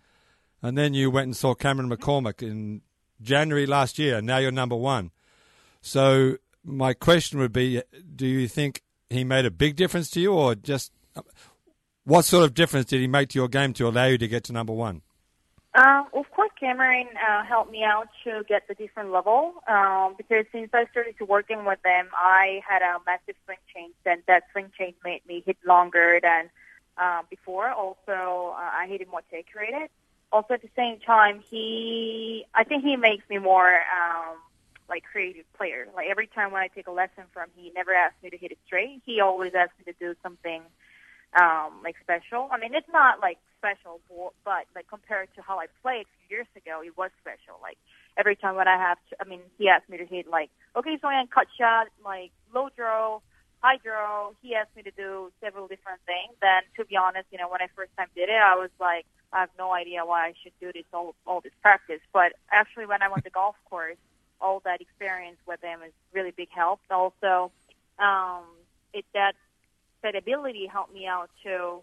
and then you went and saw Cameron McCormick in January last year, and now you're number one. So my question would be: Do you think he made a big difference to you, or just what sort of difference did he make to your game to allow you to get to number one? Uh, of course, Cameron uh, helped me out to get the different level um, because since I started to working with him, I had a massive swing change, and that swing change made me hit longer than uh, before. Also, uh, I hit it more accurate. Also, at the same time, he, I think he makes me more um, like creative player. Like every time when I take a lesson from, him, he never asks me to hit it straight. He always asks me to do something um, like special. I mean, it's not like special, but like compared to how I played a few years ago, it was special. Like every time when I have, to, I mean, he asked me to hit like, okay, so I'm cut shot, like low draw, high draw. He asked me to do several different things. Then, to be honest, you know, when I first time did it, I was like, I have no idea why I should do this all all this practice. But actually, when I went to golf course, all that experience with him is really big help. Also, um, it that that ability helped me out to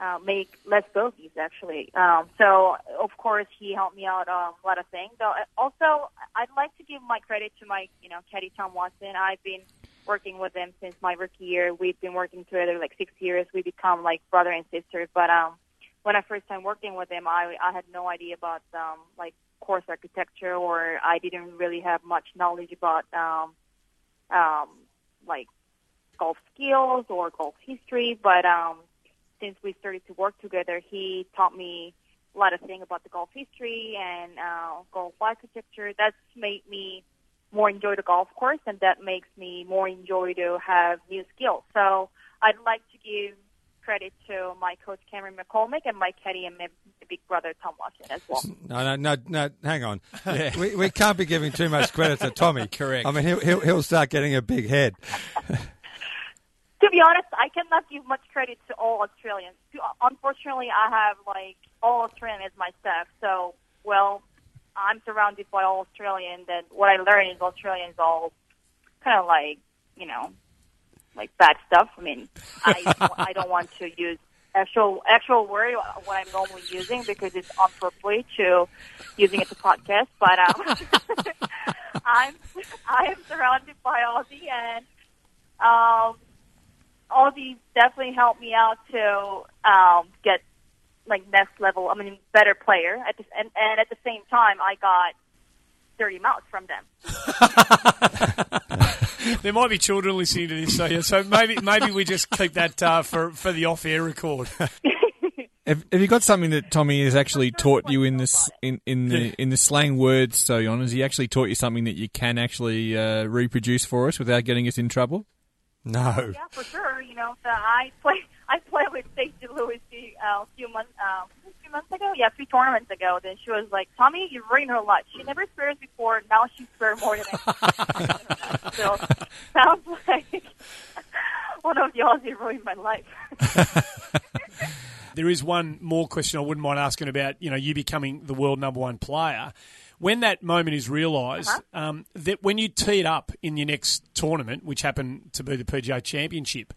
uh, make less bogeys actually. Um, so of course he helped me out um, a lot of things. So, uh, also, I'd like to give my credit to my you know caddy Tom Watson. I've been working with him since my rookie year. We've been working together like six years. We become like brother and sister. But um, when I first time working with him, I I had no idea about um, like course architecture, or I didn't really have much knowledge about um, um, like golf skills or golf history, but um, since we started to work together, he taught me a lot of things about the golf history and uh, golf architecture. That's made me more enjoy the golf course, and that makes me more enjoy to have new skills. So I'd like to give credit to my coach Cameron McCormick and my caddy and my big brother Tom Watson as well. No, no, no, no. Hang on. Yeah. We, we can't be giving too much credit to Tommy. Correct. I mean, he'll, he'll, he'll start getting a big head. to be honest, I cannot give much credit to all Australians. Unfortunately, I have like all Australian as my staff. So, well, I'm surrounded by all Australian. That what I learned is Australians all kind of like you know like bad stuff. I mean, I I don't want to use actual actual word what I'm normally using because it's inappropriate to using it to podcast. But um, I'm I am surrounded by Aussie and um all these definitely helped me out to um, get like next level. I mean, better player. At the, and and at the same time, I got dirty mouths from them. there might be children listening to this, so yeah, so maybe maybe we just keep that uh, for for the off air record. Have, have, you got something that Tommy has actually taught you in this in, in the yeah. in the slang words? So, on has he actually taught you something that you can actually uh, reproduce for us without getting us in trouble? No. Yeah, for sure. You know, the, I play I played with Stacy Lewis uh, a few months uh, a few months ago. Yeah, a few tournaments ago. Then she was like, "Tommy, you've ruined her life. She never swears before. Now she swears more than I." so sounds like one of the Aussie ruined my life. there is one more question I wouldn't mind asking about. You know, you becoming the world number one player when that moment is realized uh-huh. um, that when you tee it up in your next tournament, which happened to be the PGA Championship,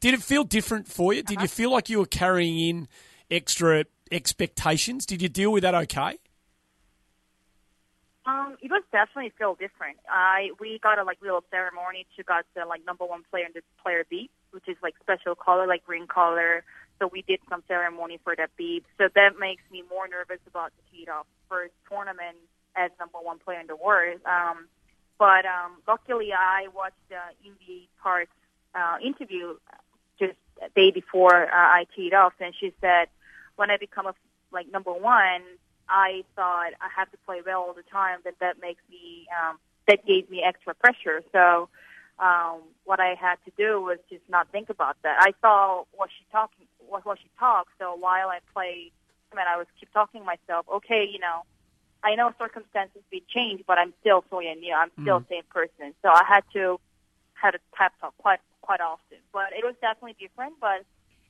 did it feel different for you? Uh-huh. Did you feel like you were carrying in extra expectations? Did you deal with that okay? Um, it was definitely feel different. I we got a like little ceremony to got the like number one player in the player beep, which is like special color, like green color. So we did some ceremony for that beep. So that makes me more nervous about the off first tournament as number one player in the world. Um, But um, luckily, I watched the Inbee Park uh, interview day before uh, I teed off, and she said, when I become a like number one, I thought I have to play well all the time. That that makes me um, that gave me extra pressure. So um, what I had to do was just not think about that. I saw what she talking what, what she talked. So while I played, I mean, I was keep talking to myself. Okay, you know, I know circumstances be changed, but I'm still Soyeon. You know, I'm still Mm. the same person. So I had to had a pep talk quite often. But it was definitely different. But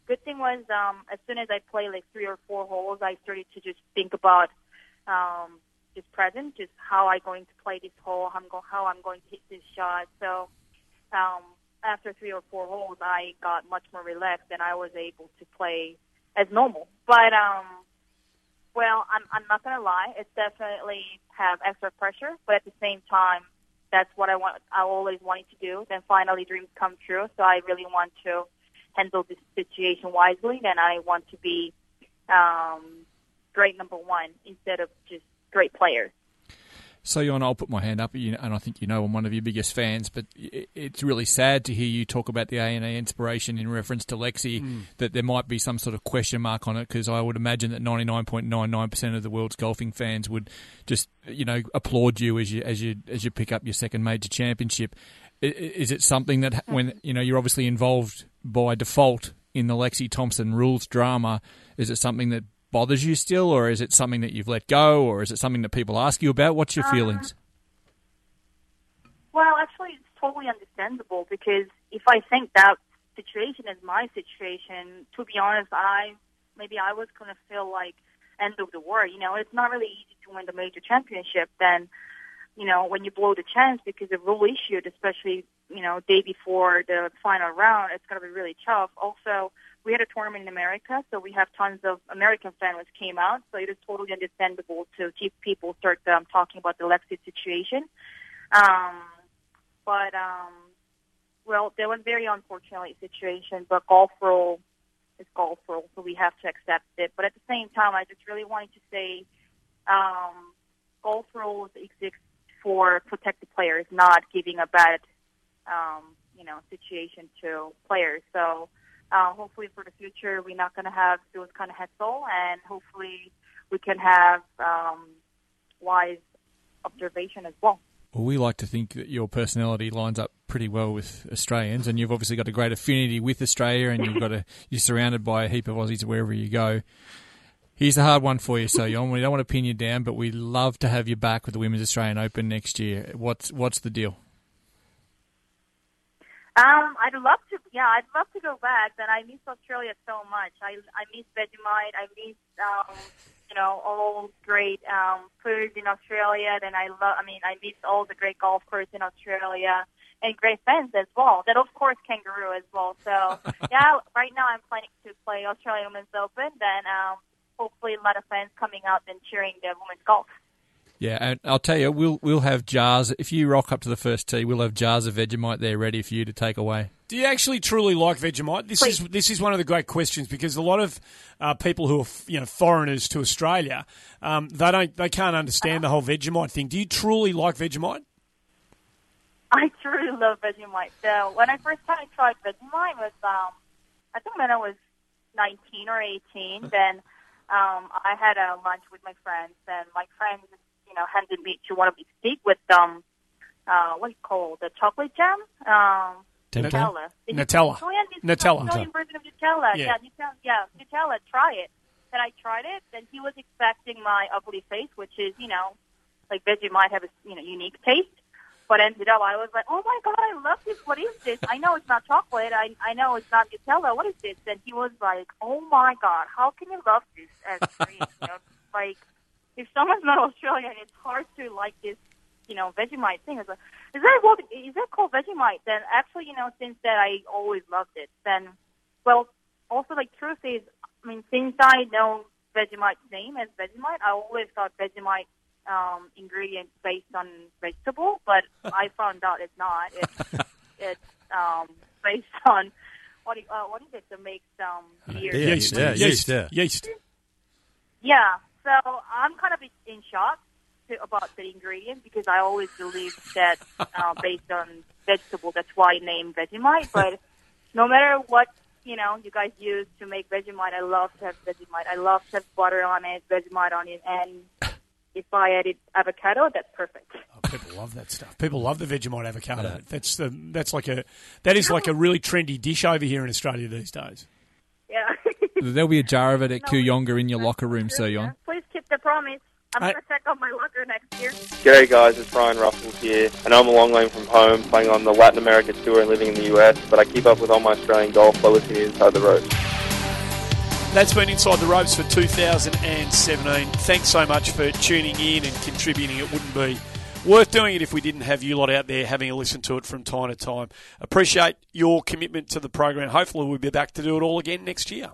good thing was, um, as soon as I played like three or four holes, I started to just think about um, just present, just how I'm going to play this hole, how I'm, go- how I'm going to hit this shot. So um, after three or four holes, I got much more relaxed and I was able to play as normal. But um, well, I'm I'm not gonna lie, it's definitely have extra pressure, but at the same time, that's what I want. I always wanted to do. Then finally, dreams come true. So I really want to handle this situation wisely. Then I want to be um, great number one instead of just great player. So, Jon, I'll put my hand up, and I think you know I'm one of your biggest fans. But it's really sad to hear you talk about the ANA Inspiration in reference to Lexi. Mm. That there might be some sort of question mark on it because I would imagine that 99.99 percent of the world's golfing fans would just, you know, applaud you as you as you as you pick up your second major championship. Is it something that when you know you're obviously involved by default in the Lexi Thompson rules drama? Is it something that bothers you still, or is it something that you've let go, or is it something that people ask you about? What's your Uh, feelings? Well, actually, it's totally understandable because if I think that situation is my situation, to be honest, I maybe I was gonna feel like end of the world. You know, it's not really easy to win the major championship. Then, you know, when you blow the chance because of rule issued, especially you know day before the final round, it's gonna be really tough. Also, we had a tournament in America, so we have tons of American fans which came out. So it is totally understandable to keep people start um, talking about the Lexi situation. Um, but um, well, there was very unfortunate situation. But golf rule is golf rule, so we have to accept it. But at the same time, I just really wanted to say, um, golf rules exist for protect the players, not giving a bad, um, you know, situation to players. So uh, hopefully for the future, we're not going to have those kind of hassle, and hopefully we can have um, wise observation as well. Well, we like to think that your personality lines up pretty well with Australians, and you've obviously got a great affinity with Australia, and you've got a you're surrounded by a heap of Aussies wherever you go. Here's a hard one for you, so Jon. We don't want to pin you down, but we love to have you back with the Women's Australian Open next year. What's what's the deal? Um, I'd love to. Yeah, I'd love to go back. But I miss Australia so much. I I miss Vegemite. I miss um, you know all great um, foods in Australia. Then I love. I mean, I miss all the great golf courses in Australia and great fans as well. Then of course kangaroo as well. So yeah, right now I'm planning to play Australian Women's Open. Then um, hopefully a lot of fans coming out and cheering the women's golf. Yeah, and I'll tell you, we'll we'll have jars. If you rock up to the first tee, we'll have jars of Vegemite there ready for you to take away. Do you actually truly like Vegemite? This is this is one of the great questions because a lot of uh, people who are f- you know foreigners to Australia, um, they don't they can't understand the whole Vegemite thing. Do you truly like Vegemite? I truly love Vegemite. So when I first time tried Vegemite was um I think when I was nineteen or eighteen, then um I had a lunch with my friends and my friends, you know, handed me to one of these steak with um uh what you call the chocolate jam? Um Nutella? Nutella. Nutella. Is Nutella. Version of Nutella. Yeah. Yeah, Nutella yeah, Nutella, try it. Then I tried it, then he was expecting my ugly face, which is, you know, like Vegemite have a you know unique taste. But ended up, I was like, oh my god, I love this. What is this? I know it's not chocolate. I I know it's not Nutella. What is this? And he was like, oh my god, how can you love this as you know, like if someone's not Australian, it's hard to like this, you know, Vegemite thing. It's like, is that what is that called Vegemite? Then actually, you know, since that I always loved it. Then, well, also like truth is, I mean, since I know Vegemite's name as Vegemite, I always thought Vegemite um, ingredients based on vegetable, but I found out it's not. It's it's um, based on what do you- uh, what is it that makes um, beer? Yeast, yeah, yeast, yeah. yeast. Yeah, so I'm kind of in shock. to, about the ingredient because I always believe that uh, based on vegetable, that's why I named Vegemite. But no matter what you know you guys use to make Vegemite, I love to have Vegemite. I love to have butter on it, Vegemite on it, and if I added avocado, that's perfect. Oh, people love that stuff. People love the Vegemite avocado. That's the that's like a that is like a really trendy dish over here in Australia these days. Yeah. There'll be a jar of it at Kooyonga in your locker room, Sir Yon. Please keep the promise. I'm going to check out my locker next year. G'day guys, it's Ryan Ruffels here. and I'm a long way from home, playing on the Latin America tour and living in the US, but I keep up with all my Australian golf by listening to Inside the Ropes. That's been Inside the Ropes for 2017. Thanks so much for tuning in and contributing. It wouldn't be worth doing it if we didn't have you lot out there having a listen to it from time to time. Appreciate your commitment to the program. Hopefully, we'll be back to do it all again next year.